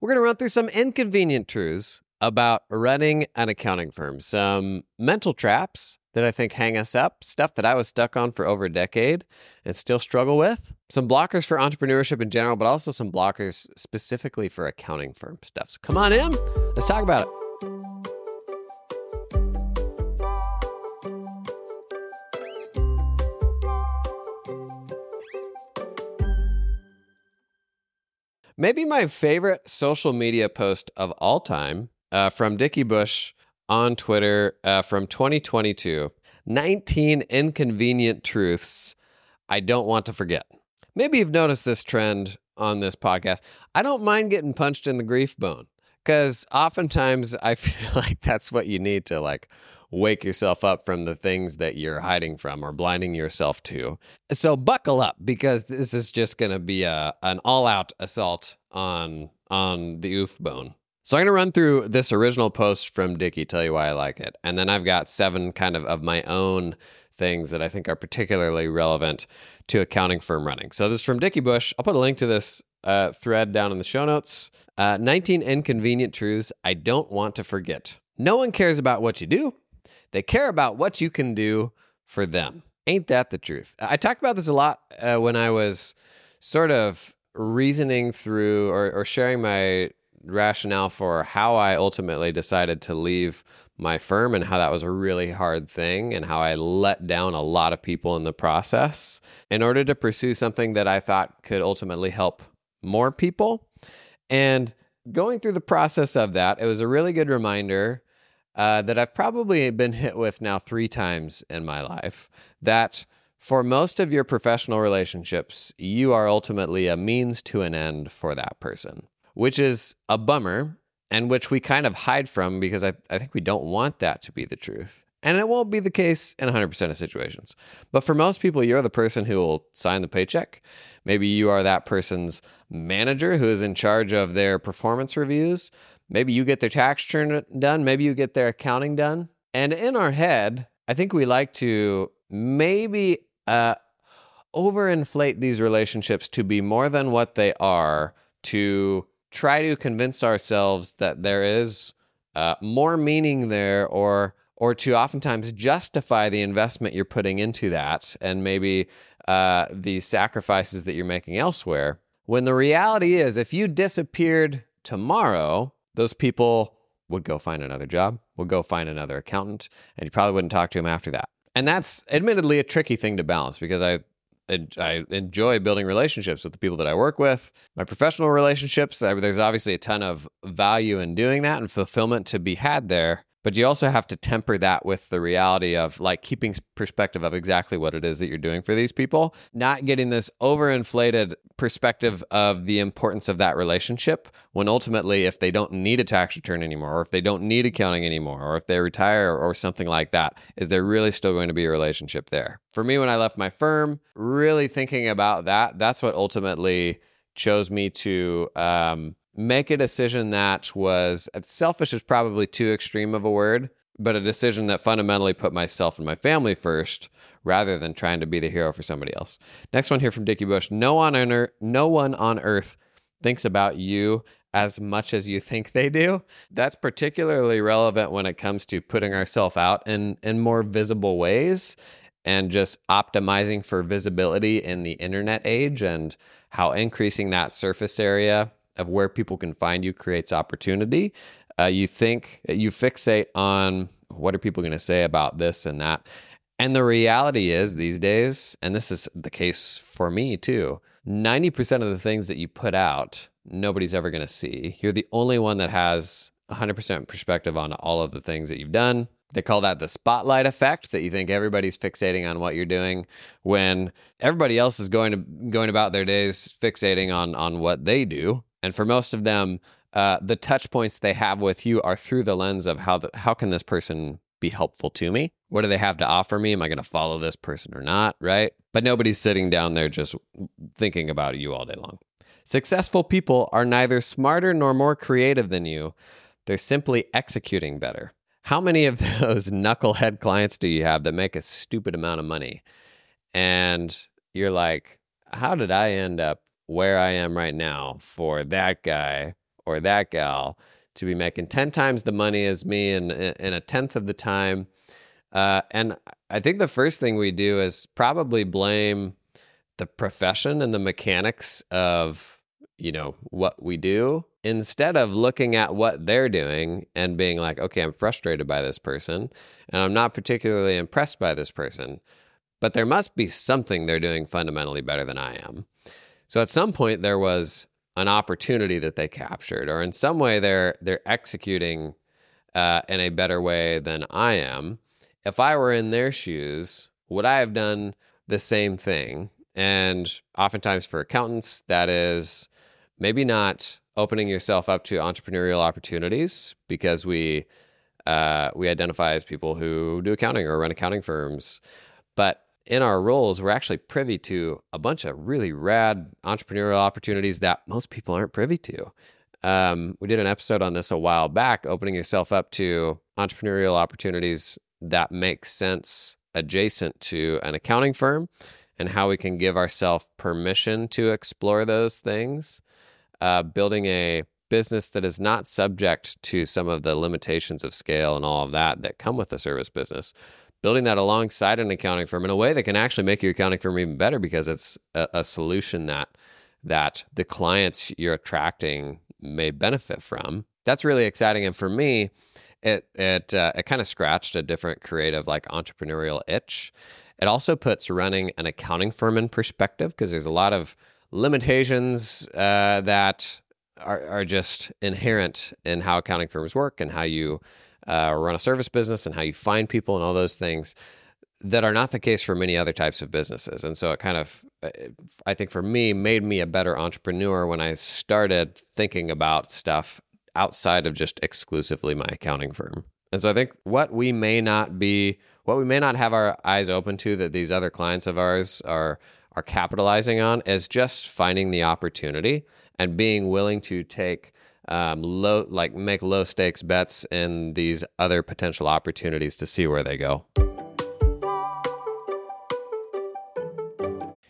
We're going to run through some inconvenient truths about running an accounting firm, some mental traps that I think hang us up, stuff that I was stuck on for over a decade and still struggle with, some blockers for entrepreneurship in general, but also some blockers specifically for accounting firm stuff. So come on in, let's talk about it. Maybe my favorite social media post of all time uh, from Dickie Bush on Twitter uh, from 2022 19 inconvenient truths I don't want to forget. Maybe you've noticed this trend on this podcast. I don't mind getting punched in the grief bone because oftentimes I feel like that's what you need to like wake yourself up from the things that you're hiding from or blinding yourself to. So buckle up because this is just going to be a an all-out assault on on the oof bone. So I'm going to run through this original post from Dickie, tell you why I like it. And then I've got seven kind of of my own things that I think are particularly relevant to accounting firm running. So this is from Dickie Bush. I'll put a link to this uh, thread down in the show notes. Uh, 19 inconvenient truths I don't want to forget. No one cares about what you do. They care about what you can do for them. Ain't that the truth? I talked about this a lot uh, when I was sort of reasoning through or, or sharing my rationale for how I ultimately decided to leave my firm and how that was a really hard thing and how I let down a lot of people in the process in order to pursue something that I thought could ultimately help more people. And going through the process of that, it was a really good reminder uh, that I've probably been hit with now three times in my life that for most of your professional relationships, you are ultimately a means to an end for that person which is a bummer and which we kind of hide from because I, I think we don't want that to be the truth. And it won't be the case in 100% of situations. But for most people, you're the person who will sign the paycheck. Maybe you are that person's manager who is in charge of their performance reviews. Maybe you get their tax return done. Maybe you get their accounting done. And in our head, I think we like to maybe uh, overinflate these relationships to be more than what they are to try to convince ourselves that there is uh, more meaning there or or to oftentimes justify the investment you're putting into that and maybe uh, the sacrifices that you're making elsewhere. When the reality is, if you disappeared tomorrow, those people would go find another job, would go find another accountant, and you probably wouldn't talk to him after that. And that's admittedly a tricky thing to balance because I I enjoy building relationships with the people that I work with. My professional relationships, there's obviously a ton of value in doing that and fulfillment to be had there. But you also have to temper that with the reality of like keeping perspective of exactly what it is that you're doing for these people, not getting this overinflated perspective of the importance of that relationship when ultimately, if they don't need a tax return anymore, or if they don't need accounting anymore, or if they retire or something like that, is there really still going to be a relationship there? For me, when I left my firm, really thinking about that, that's what ultimately chose me to um, make a decision that was uh, selfish is probably too extreme of a word, but a decision that fundamentally put myself and my family first rather than trying to be the hero for somebody else. Next one here from Dickie Bush. No one on earth, no one on earth thinks about you as much as you think they do. That's particularly relevant when it comes to putting ourselves out in in more visible ways and just optimizing for visibility in the internet age and how increasing that surface area of where people can find you creates opportunity. Uh, you think you fixate on what are people going to say about this and that. And the reality is these days, and this is the case for me too, 90% of the things that you put out, nobody's ever going to see. You're the only one that has 100% perspective on all of the things that you've done. They call that the spotlight effect that you think everybody's fixating on what you're doing when everybody else is going to going about their days fixating on on what they do and for most of them, uh, the touch points they have with you are through the lens of how the, how can this person be helpful to me? What do they have to offer me? Am I going to follow this person or not? Right? But nobody's sitting down there just thinking about you all day long. Successful people are neither smarter nor more creative than you. They're simply executing better. How many of those knucklehead clients do you have that make a stupid amount of money? And you're like, how did I end up where I am right now for that guy or that gal to be making 10 times the money as me in, in a tenth of the time. Uh, and I think the first thing we do is probably blame the profession and the mechanics of, you know, what we do instead of looking at what they're doing and being like, okay, I'm frustrated by this person and I'm not particularly impressed by this person, but there must be something they're doing fundamentally better than I am. So at some point, there was an opportunity that they captured, or in some way they're they're executing uh, in a better way than I am. If I were in their shoes, would I have done the same thing? And oftentimes for accountants, that is maybe not opening yourself up to entrepreneurial opportunities because we uh, we identify as people who do accounting or run accounting firms, but in our roles, we're actually privy to a bunch of really rad entrepreneurial opportunities that most people aren't privy to. Um, we did an episode on this a while back, opening yourself up to entrepreneurial opportunities that make sense adjacent to an accounting firm and how we can give ourselves permission to explore those things. Uh, building a business that is not subject to some of the limitations of scale and all of that that come with the service business building that alongside an accounting firm in a way that can actually make your accounting firm even better because it's a, a solution that that the clients you're attracting may benefit from. That's really exciting, and for me, it it uh, it kind of scratched a different creative like entrepreneurial itch. It also puts running an accounting firm in perspective because there's a lot of limitations uh, that are, are just inherent in how accounting firms work and how you uh, run a service business and how you find people and all those things that are not the case for many other types of businesses. And so it kind of, uh, I think for me, made me a better entrepreneur when I started thinking about stuff outside of just exclusively my accounting firm. And so I think what we may not be, what we may not have our eyes open to that these other clients of ours are are capitalizing on is just finding the opportunity and being willing to take um, low, like make low stakes bets in these other potential opportunities to see where they go.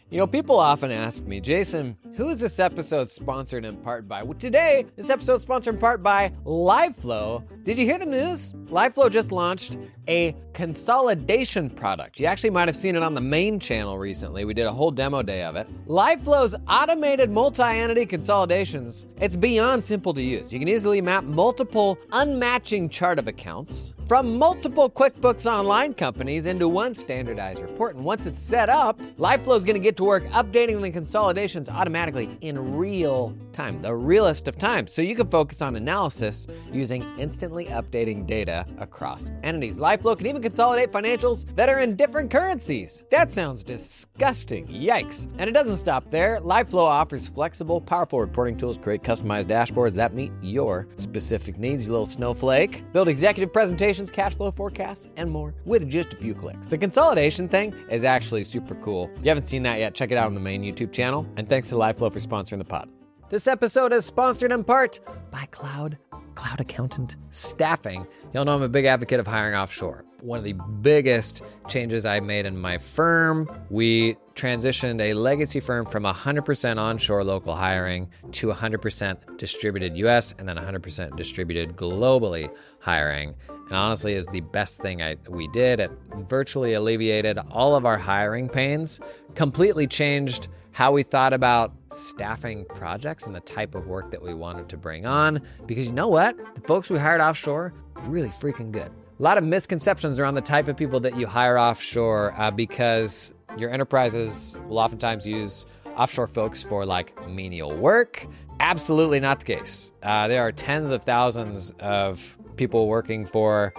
You know, people often ask me, Jason, who is this episode sponsored in part by? Well, today, this episode sponsored in part by LiveFlow. Did you hear the news? LiveFlow just launched a consolidation product. You actually might have seen it on the main channel recently. We did a whole demo day of it. LiveFlow's automated multi-entity consolidations, it's beyond simple to use. You can easily map multiple unmatching chart of accounts from multiple QuickBooks Online companies into one standardized report. And once it's set up, LiveFlow is going to get to work updating the consolidations automatically in real time, the realest of times. So you can focus on analysis using instantly updating data across entities. LiveFlow can even consolidate financials that are in different currencies. That sounds disgusting. Yikes. And it doesn't stop there. LiveFlow offers flexible, powerful reporting tools, create customized dashboards that meet your specific needs, you little snowflake. Build executive presentations, cash flow forecasts, and more with just a few clicks. The consolidation thing is actually super cool. If you haven't seen that yet, check it out on the main YouTube channel. And thanks to LiveFlow for sponsoring the pod. This episode is sponsored in part by Cloud Cloud Accountant Staffing. Y'all know I'm a big advocate of hiring offshore. One of the biggest changes I made in my firm, we transitioned a legacy firm from 100% onshore local hiring to 100% distributed US and then 100% distributed globally hiring. And honestly, is the best thing I, we did. It virtually alleviated all of our hiring pains, completely changed how we thought about staffing projects and the type of work that we wanted to bring on. Because you know what? The folks we hired offshore, really freaking good. A lot of misconceptions around the type of people that you hire offshore uh, because your enterprises will oftentimes use offshore folks for like menial work. Absolutely not the case. Uh, there are tens of thousands of people working for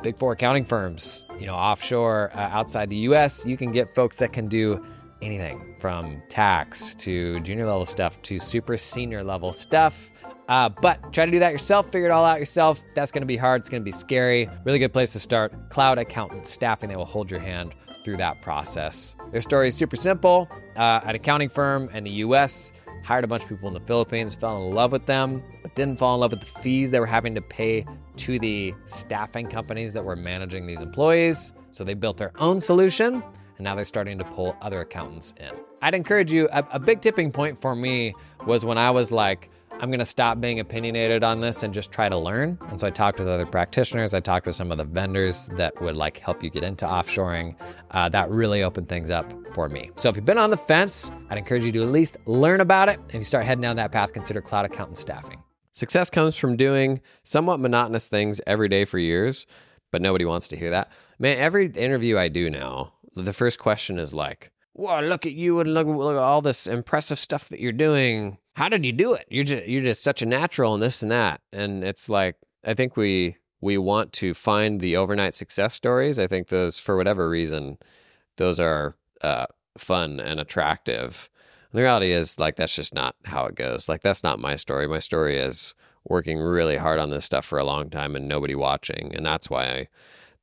big four accounting firms, you know, offshore uh, outside the US. You can get folks that can do anything from tax to junior level stuff to super senior level stuff. Uh, but try to do that yourself, figure it all out yourself. That's going to be hard. It's going to be scary. Really good place to start. Cloud accountant staffing, they will hold your hand through that process. Their story is super simple. Uh, an accounting firm in the US hired a bunch of people in the Philippines, fell in love with them, but didn't fall in love with the fees they were having to pay to the staffing companies that were managing these employees. So they built their own solution and now they're starting to pull other accountants in. I'd encourage you, a, a big tipping point for me was when I was like, I'm going to stop being opinionated on this and just try to learn. And so I talked with other practitioners. I talked with some of the vendors that would like help you get into offshoring. Uh, that really opened things up for me. So if you've been on the fence, I'd encourage you to at least learn about it and you start heading down that path, consider cloud accountant staffing. Success comes from doing somewhat monotonous things every day for years, but nobody wants to hear that. Man, every interview I do now, the first question is like, "Wow, look at you and look, look at all this impressive stuff that you're doing. How did you do it? You're just you're just such a natural and this and that." And it's like I think we we want to find the overnight success stories. I think those for whatever reason, those are uh, fun and attractive the reality is like that's just not how it goes. Like that's not my story. My story is working really hard on this stuff for a long time and nobody watching, and that's why I,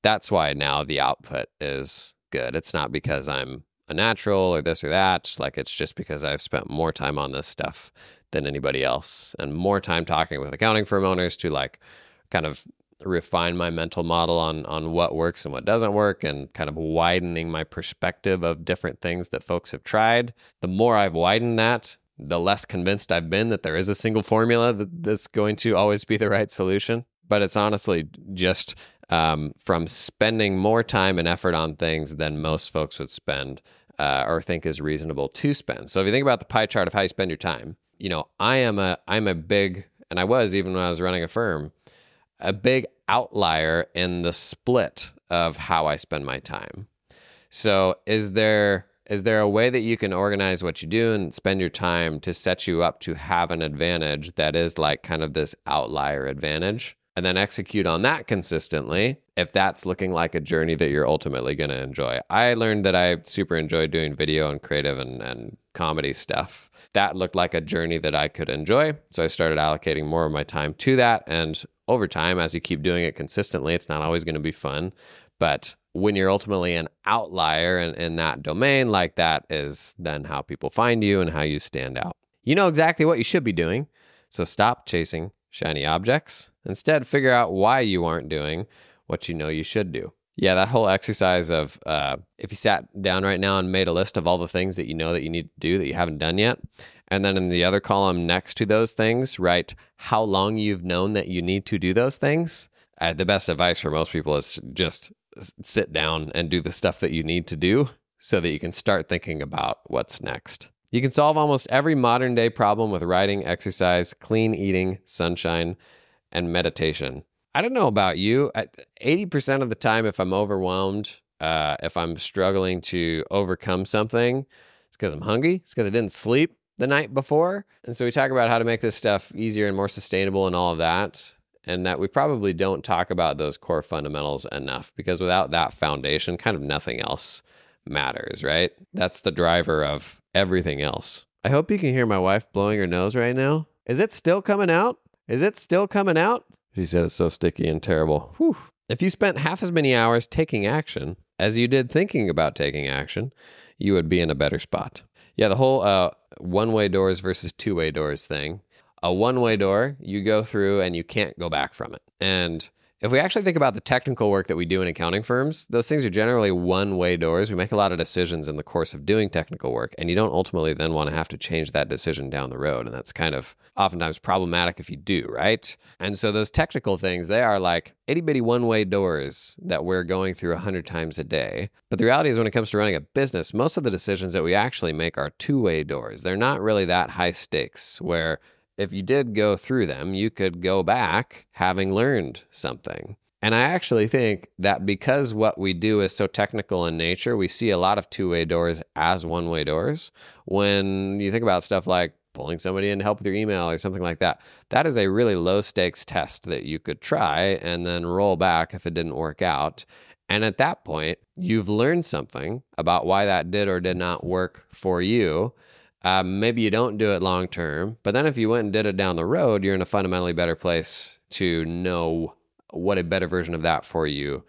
that's why now the output is good. It's not because I'm a natural or this or that. Like it's just because I've spent more time on this stuff than anybody else and more time talking with accounting firm owners to like kind of refine my mental model on on what works and what doesn't work and kind of widening my perspective of different things that folks have tried the more i've widened that the less convinced i've been that there is a single formula that, that's going to always be the right solution but it's honestly just um, from spending more time and effort on things than most folks would spend uh, or think is reasonable to spend so if you think about the pie chart of how you spend your time you know i am a i'm a big and i was even when i was running a firm a big outlier in the split of how I spend my time. So, is there is there a way that you can organize what you do and spend your time to set you up to have an advantage that is like kind of this outlier advantage and then execute on that consistently if that's looking like a journey that you're ultimately going to enjoy. I learned that I super enjoy doing video and creative and, and comedy stuff. That looked like a journey that I could enjoy. So I started allocating more of my time to that. And over time, as you keep doing it consistently, it's not always going to be fun. But when you're ultimately an outlier in, in that domain, like that is then how people find you and how you stand out. You know exactly what you should be doing. So stop chasing shiny objects. Instead, figure out why you aren't doing what you know you should do. Yeah, that whole exercise of uh, if you sat down right now and made a list of all the things that you know that you need to do that you haven't done yet, and then in the other column next to those things, write how long you've known that you need to do those things. Uh, the best advice for most people is just sit down and do the stuff that you need to do so that you can start thinking about what's next. You can solve almost every modern day problem with writing, exercise, clean eating, sunshine, and meditation. I don't know about you. 80% of the time, if I'm overwhelmed, uh, if I'm struggling to overcome something, it's because I'm hungry. It's because I didn't sleep the night before. And so we talk about how to make this stuff easier and more sustainable and all of that. And that we probably don't talk about those core fundamentals enough because without that foundation, kind of nothing else matters, right? That's the driver of everything else. I hope you can hear my wife blowing her nose right now. Is it still coming out? Is it still coming out? She said it's so sticky and terrible. Whew. If you spent half as many hours taking action as you did thinking about taking action, you would be in a better spot. Yeah, the whole uh, one way doors versus two way doors thing. A one way door, you go through and you can't go back from it. And if we actually think about the technical work that we do in accounting firms, those things are generally one way doors. We make a lot of decisions in the course of doing technical work, and you don't ultimately then want to have to change that decision down the road. And that's kind of oftentimes problematic if you do, right? And so those technical things, they are like itty bitty one way doors that we're going through a hundred times a day. But the reality is, when it comes to running a business, most of the decisions that we actually make are two way doors. They're not really that high stakes where if you did go through them, you could go back having learned something. And I actually think that because what we do is so technical in nature, we see a lot of two way doors as one way doors. When you think about stuff like pulling somebody in to help with your email or something like that, that is a really low stakes test that you could try and then roll back if it didn't work out. And at that point, you've learned something about why that did or did not work for you. Um, maybe you don't do it long term, but then if you went and did it down the road, you're in a fundamentally better place to know what a better version of that for you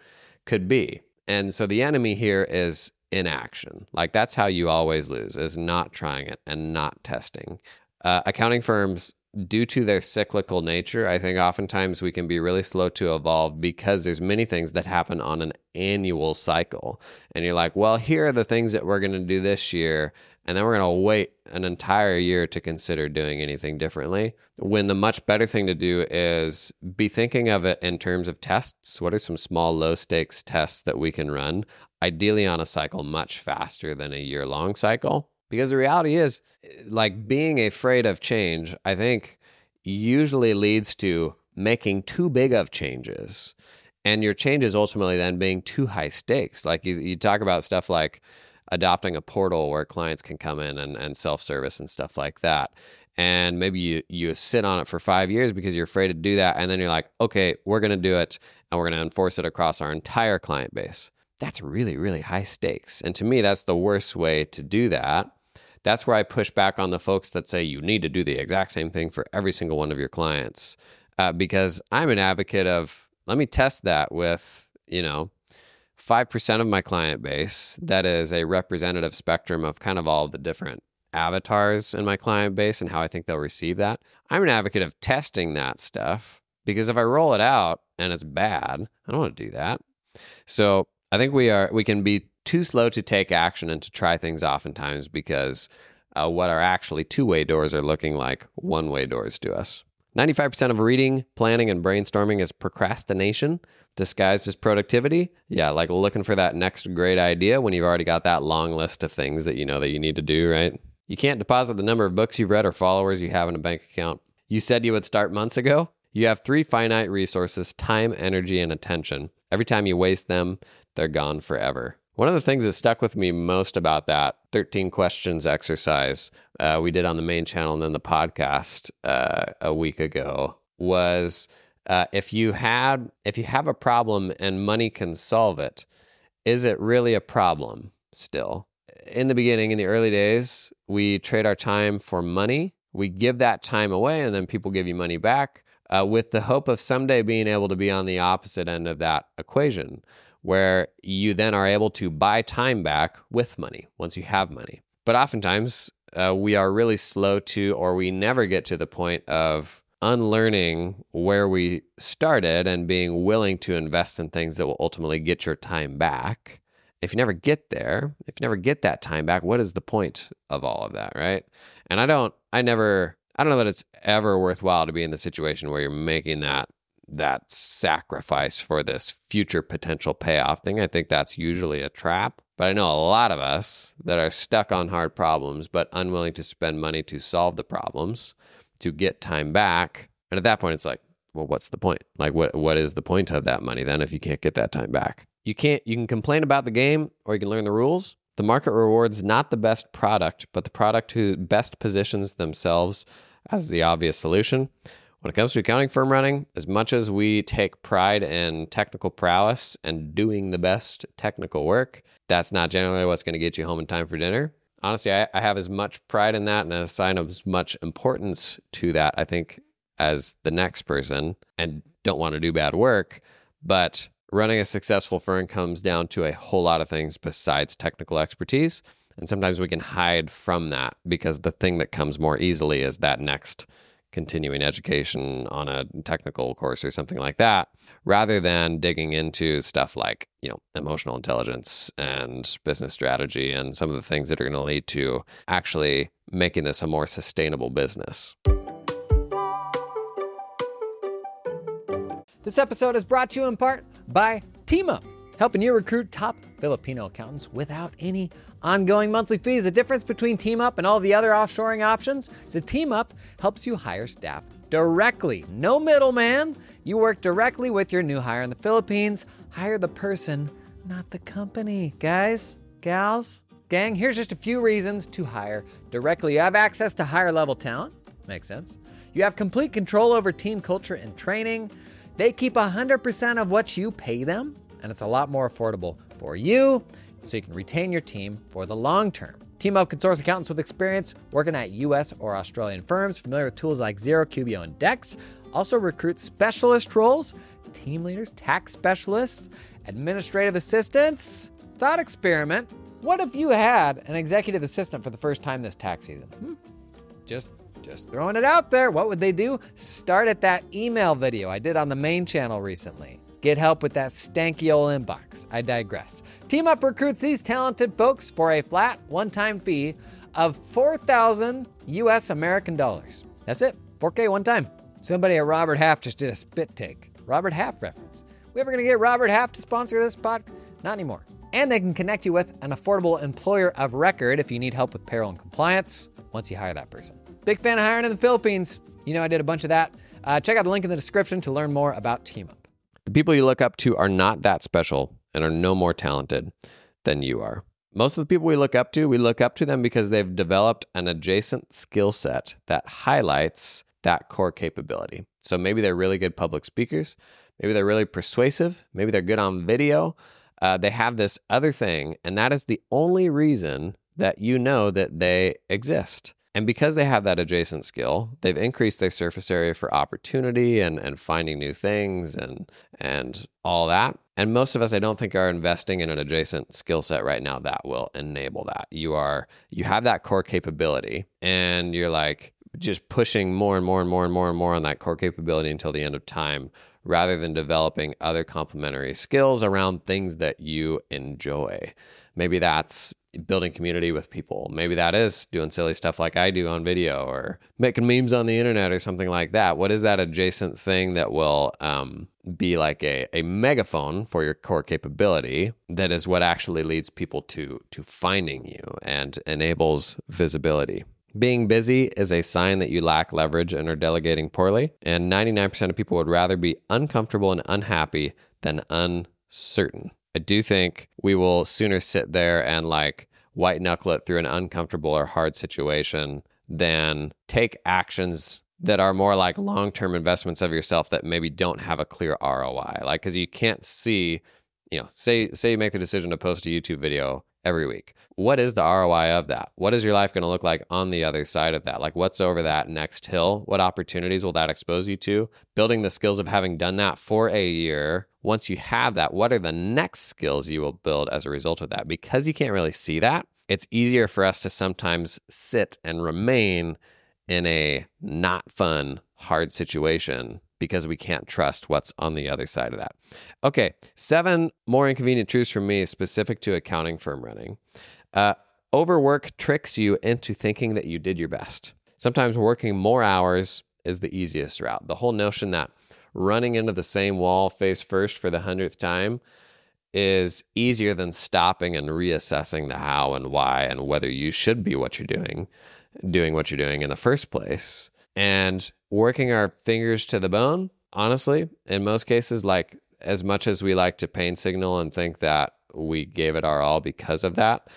could be. And so the enemy here is inaction. Like that's how you always lose is not trying it and not testing. Uh, accounting firms due to their cyclical nature, I think oftentimes we can be really slow to evolve because there's many things that happen on an annual cycle. And you're like, well, here are the things that we're going to do this year. And then we're going to wait an entire year to consider doing anything differently. When the much better thing to do is be thinking of it in terms of tests. What are some small, low stakes tests that we can run? Ideally on a cycle much faster than a year long cycle. Because the reality is, like being afraid of change, I think usually leads to making too big of changes. And your changes ultimately then being too high stakes. Like you, you talk about stuff like adopting a portal where clients can come in and, and self service and stuff like that. And maybe you, you sit on it for five years because you're afraid to do that. And then you're like, okay, we're going to do it and we're going to enforce it across our entire client base. That's really, really high stakes. And to me, that's the worst way to do that. That's where I push back on the folks that say you need to do the exact same thing for every single one of your clients. Uh, because I'm an advocate of let me test that with, you know, 5% of my client base that is a representative spectrum of kind of all the different avatars in my client base and how I think they'll receive that. I'm an advocate of testing that stuff because if I roll it out and it's bad, I don't want to do that. So I think we are we can be too slow to take action and to try things oftentimes because uh, what are actually two-way doors are looking like one-way doors to us. 95% of reading, planning, and brainstorming is procrastination disguised as productivity. Yeah, like looking for that next great idea when you've already got that long list of things that you know that you need to do, right? You can't deposit the number of books you've read or followers you have in a bank account. You said you would start months ago. You have three finite resources time, energy, and attention. Every time you waste them, they're gone forever. One of the things that stuck with me most about that 13 questions exercise uh, we did on the main channel and then the podcast uh, a week ago was uh, if you had if you have a problem and money can solve it, is it really a problem still? In the beginning, in the early days, we trade our time for money. We give that time away, and then people give you money back. Uh, with the hope of someday being able to be on the opposite end of that equation, where you then are able to buy time back with money once you have money. But oftentimes, uh, we are really slow to, or we never get to the point of unlearning where we started and being willing to invest in things that will ultimately get your time back. If you never get there, if you never get that time back, what is the point of all of that, right? And I don't, I never, I don't know that it's ever worthwhile to be in the situation where you're making that that sacrifice for this future potential payoff thing. I think that's usually a trap. But I know a lot of us that are stuck on hard problems but unwilling to spend money to solve the problems to get time back. And at that point, it's like, well, what's the point? Like, what what is the point of that money then if you can't get that time back? You can't. You can complain about the game, or you can learn the rules. The market rewards not the best product, but the product who best positions themselves as the obvious solution. When it comes to accounting firm running, as much as we take pride in technical prowess and doing the best technical work, that's not generally what's going to get you home in time for dinner honestly, I, I have as much pride in that and assign as much importance to that, I think, as the next person and don't want to do bad work. But running a successful firm comes down to a whole lot of things besides technical expertise. And sometimes we can hide from that because the thing that comes more easily is that next continuing education on a technical course or something like that, rather than digging into stuff like, you know, emotional intelligence and business strategy and some of the things that are going to lead to actually making this a more sustainable business. This episode is brought to you in part by TeamUp, helping you recruit top Filipino accountants without any ongoing monthly fees. The difference between TeamUp and all the other offshoring options is that TeamUp helps you hire staff directly. No middleman. You work directly with your new hire in the Philippines. Hire the person, not the company. Guys, gals, gang, here's just a few reasons to hire directly. You have access to higher level talent. Makes sense. You have complete control over team culture and training. They keep 100% of what you pay them, and it's a lot more affordable for you so you can retain your team for the long term. Team Up can source accountants with experience working at US or Australian firms, familiar with tools like Xero, Cubio, and Dext. Also recruit specialist roles, team leaders, tax specialists, administrative assistants. Thought experiment. What if you had an executive assistant for the first time this tax season? Hmm? Just Just throwing it out there. What would they do? Start at that email video I did on the main channel recently. Get help with that stanky old inbox. I digress. Team Up recruits these talented folks for a flat one time fee of 4,000 US American dollars. That's it. 4K one time. Somebody at Robert Half just did a spit take. Robert Half reference. We ever gonna get Robert Half to sponsor this pod? Not anymore. And they can connect you with an affordable employer of record if you need help with payroll and compliance once you hire that person. Big fan of hiring in the Philippines. You know, I did a bunch of that. Uh, check out the link in the description to learn more about Team Up. The people you look up to are not that special and are no more talented than you are. Most of the people we look up to, we look up to them because they've developed an adjacent skill set that highlights that core capability. So maybe they're really good public speakers, maybe they're really persuasive, maybe they're good on video. Uh, they have this other thing, and that is the only reason that you know that they exist. And because they have that adjacent skill, they've increased their surface area for opportunity and, and finding new things and and all that. And most of us, I don't think, are investing in an adjacent skill set right now that will enable that. You are you have that core capability and you're like just pushing more and more and more and more and more on that core capability until the end of time rather than developing other complementary skills around things that you enjoy. Maybe that's building community with people. Maybe that is doing silly stuff like I do on video or making memes on the internet or something like that. What is that adjacent thing that will um, be like a, a megaphone for your core capability that is what actually leads people to to finding you and enables visibility. Being busy is a sign that you lack leverage and are delegating poorly, and 99% of people would rather be uncomfortable and unhappy than uncertain. I do think we will sooner sit there and like white knuckle it through an uncomfortable or hard situation than take actions that are more like long term investments of yourself that maybe don't have a clear ROI. Like, because you can't see, you know, say say you make the decision to post a YouTube video every week. What is the ROI of that? What is your life going to look like on the other side of that? Like, what's over that next hill? What opportunities will that expose you to? Building the skills of having done that for a year. Once you have that, what are the next skills you will build as a result of that? Because you can't really see that, it's easier for us to sometimes sit and remain in a not fun, hard situation because we can't trust what's on the other side of that. Okay, seven more inconvenient truths from me specific to accounting firm running. Uh, overwork tricks you into thinking that you did your best. Sometimes working more hours is the easiest route. The whole notion that running into the same wall face first for the hundredth time is easier than stopping and reassessing the how and why and whether you should be what you're doing, doing what you're doing in the first place. And working our fingers to the bone, honestly, in most cases, like as much as we like to pain signal and think that we gave it our all because of that,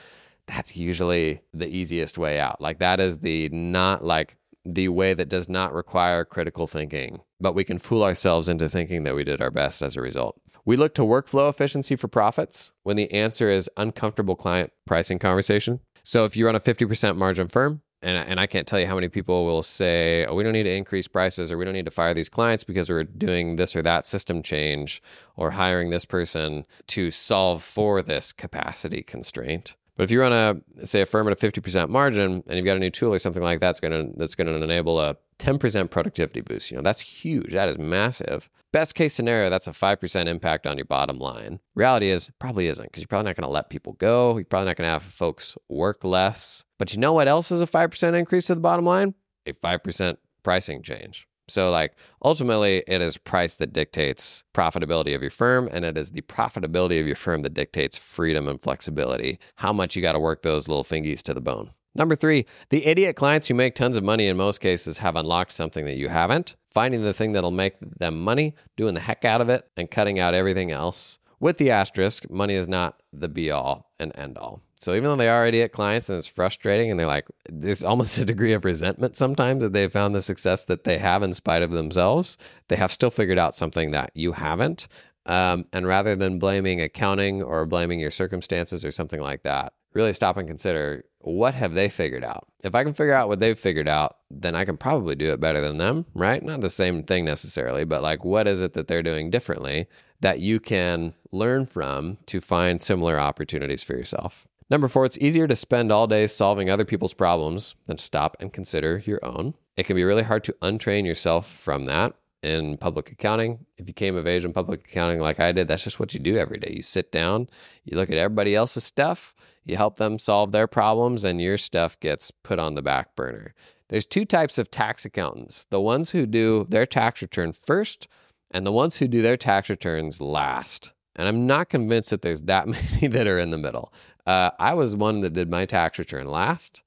that's usually the easiest way out. Like that is the not like the way that does not require critical thinking, but we can fool ourselves into thinking that we did our best as a result. We look to workflow efficiency for profits when the answer is uncomfortable client pricing conversation. So if you run a 50% margin firm, and, and I can't tell you how many people will say, oh, we don't need to increase prices or we don't need to fire these clients because we're doing this or that system change or hiring this person to solve for this capacity constraint. But if you run a say a firm at a 50% margin and you've got a new tool or something like that's gonna that's gonna enable a 10% productivity boost. You know, that's huge. That is massive. Best case scenario, that's a 5% impact on your bottom line. Reality is, probably isn't because you're probably not to let people go. You're probably not to have folks work less. But you know what else is a 5% increase to the bottom line? A 5% pricing change. So, like, ultimately, it is price that dictates profitability of your firm, and it is the profitability of your firm that dictates freedom and flexibility. How much you got to work those little fingies to the bone. Number three, the idiot clients who make tons of money in most cases have unlocked something that you haven't. Finding the thing that'll make them money, doing the heck out of it, and cutting out everything else. With the asterisk, money is not the be all and end all. So even though they are idiot clients and it's frustrating and they're like, there's almost a degree of resentment sometimes that they've found the success that they have in spite of themselves, they have still figured out something that you haven't. Um, and rather than blaming accounting or blaming your circumstances or something like that, really stop and consider what have they figured out? If I can figure out what they've figured out, then I can probably do it better than them, right? Not the same thing necessarily, but like what is it that they're doing differently that you can learn from to find similar opportunities for yourself? Number four, it's easier to spend all day solving other people's problems than stop and consider your own. It can be really hard to untrain yourself from that in public accounting. If you came of age in public accounting like I did, that's just what you do every day. You sit down, you look at everybody else's stuff, you help them solve their problems, and your stuff gets put on the back burner. There's two types of tax accountants the ones who do their tax return first, and the ones who do their tax returns last. And I'm not convinced that there's that many that are in the middle. Uh, I was one that did my tax return last.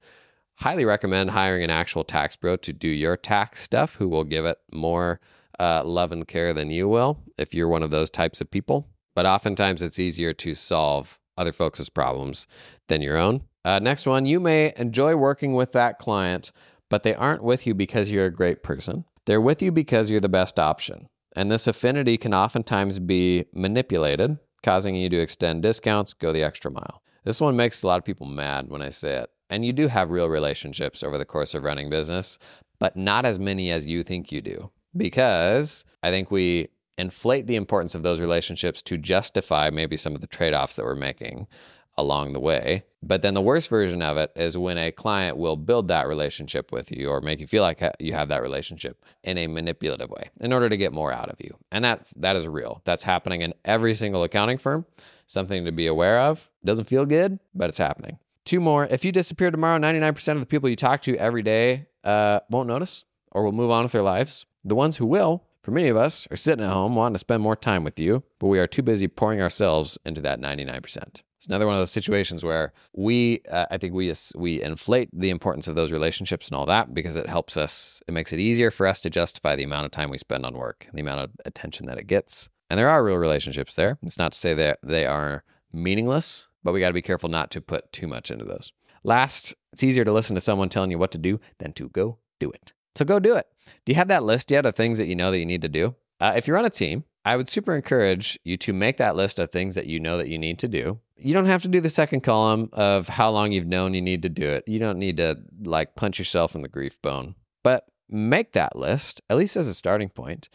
Highly recommend hiring an actual tax pro to do your tax stuff who will give it more uh, love and care than you will if you're one of those types of people. But oftentimes it's easier to solve other folks' problems than your own. Uh, next one, you may enjoy working with that client, but they aren't with you because you're a great person. They're with you because you're the best option. And this affinity can oftentimes be manipulated, causing you to extend discounts, go the extra mile. This one makes a lot of people mad when I say it. And you do have real relationships over the course of running business, but not as many as you think you do. Because I think we inflate the importance of those relationships to justify maybe some of the trade offs that we're making along the way. But then the worst version of it is when a client will build that relationship with you or make you feel like you have that relationship in a manipulative way in order to get more out of you. And that's that is real. That's happening in every single accounting firm. Something to be aware of. Doesn't feel good, but it's happening. Two more. If you disappear tomorrow, 99% of the people you talk to every day uh, won't notice or will move on with their lives. The ones who will for many of us, are sitting at home wanting to spend more time with you, but we are too busy pouring ourselves into that 99%. It's another one of those situations where we, uh, I think we we inflate the importance of those relationships and all that because it helps us. It makes it easier for us to justify the amount of time we spend on work the amount of attention that it gets. And there are real relationships there. It's not to say that they are meaningless, but we got to be careful not to put too much into those. Last, it's easier to listen to someone telling you what to do than to go do it. So go do it. Do you have that list yet of things that you know that you need to do? Uh, if you're on a team, I would super encourage you to make that list of things that you know that you need to do. You don't have to do the second column of how long you've known you need to do it. You don't need to like punch yourself in the grief bone, but make that list, at least as a starting point,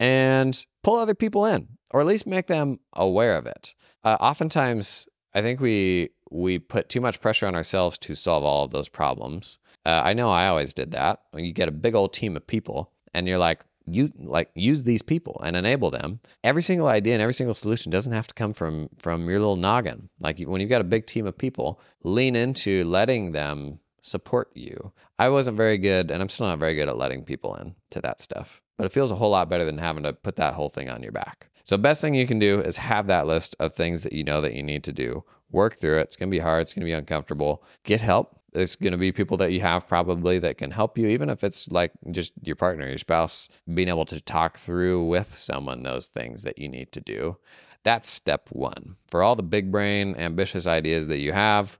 and pull other people in, or at least make them aware of it. Uh, oftentimes, I think we we put too much pressure on ourselves to solve all of those problems. Uh, I know I always did that. When you get a big old team of people, and you're like, you like use these people and enable them. Every single idea and every single solution doesn't have to come from from your little noggin. Like when you've got a big team of people, lean into letting them support you. I wasn't very good, and I'm still not very good at letting people in to that stuff. But it feels a whole lot better than having to put that whole thing on your back. So best thing you can do is have that list of things that you know that you need to do. Work through it. It's going to be hard. It's going to be uncomfortable. Get help there's going to be people that you have probably that can help you, even if it's like just your partner, your spouse, being able to talk through with someone those things that you need to do. That's step one. For all the big brain, ambitious ideas that you have,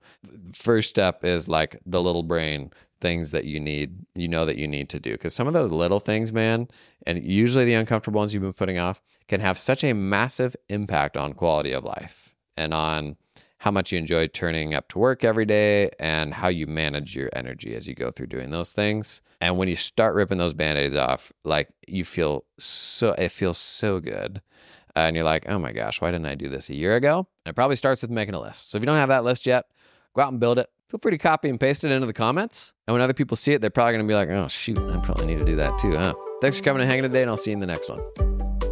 first step is like the little brain things that you need, you know that you need to do. Because some of those little things, man, and usually the uncomfortable ones you've been putting off, can have such a massive impact on quality of life and on how much you enjoy turning up to work every day and how you manage your energy as you go through doing those things. And when you start ripping those band-aids off, like you feel so it feels so good. Uh, and you're like, oh my gosh, why didn't I do this a year ago? And it probably starts with making a list. So if you don't have that list yet, go out and build it. Feel free to copy and paste it into the comments. And when other people see it, they're probably going to be like, oh, shoot, I probably need to do that too, huh? Thanks for coming and hanging today, and I'll see you in the next one.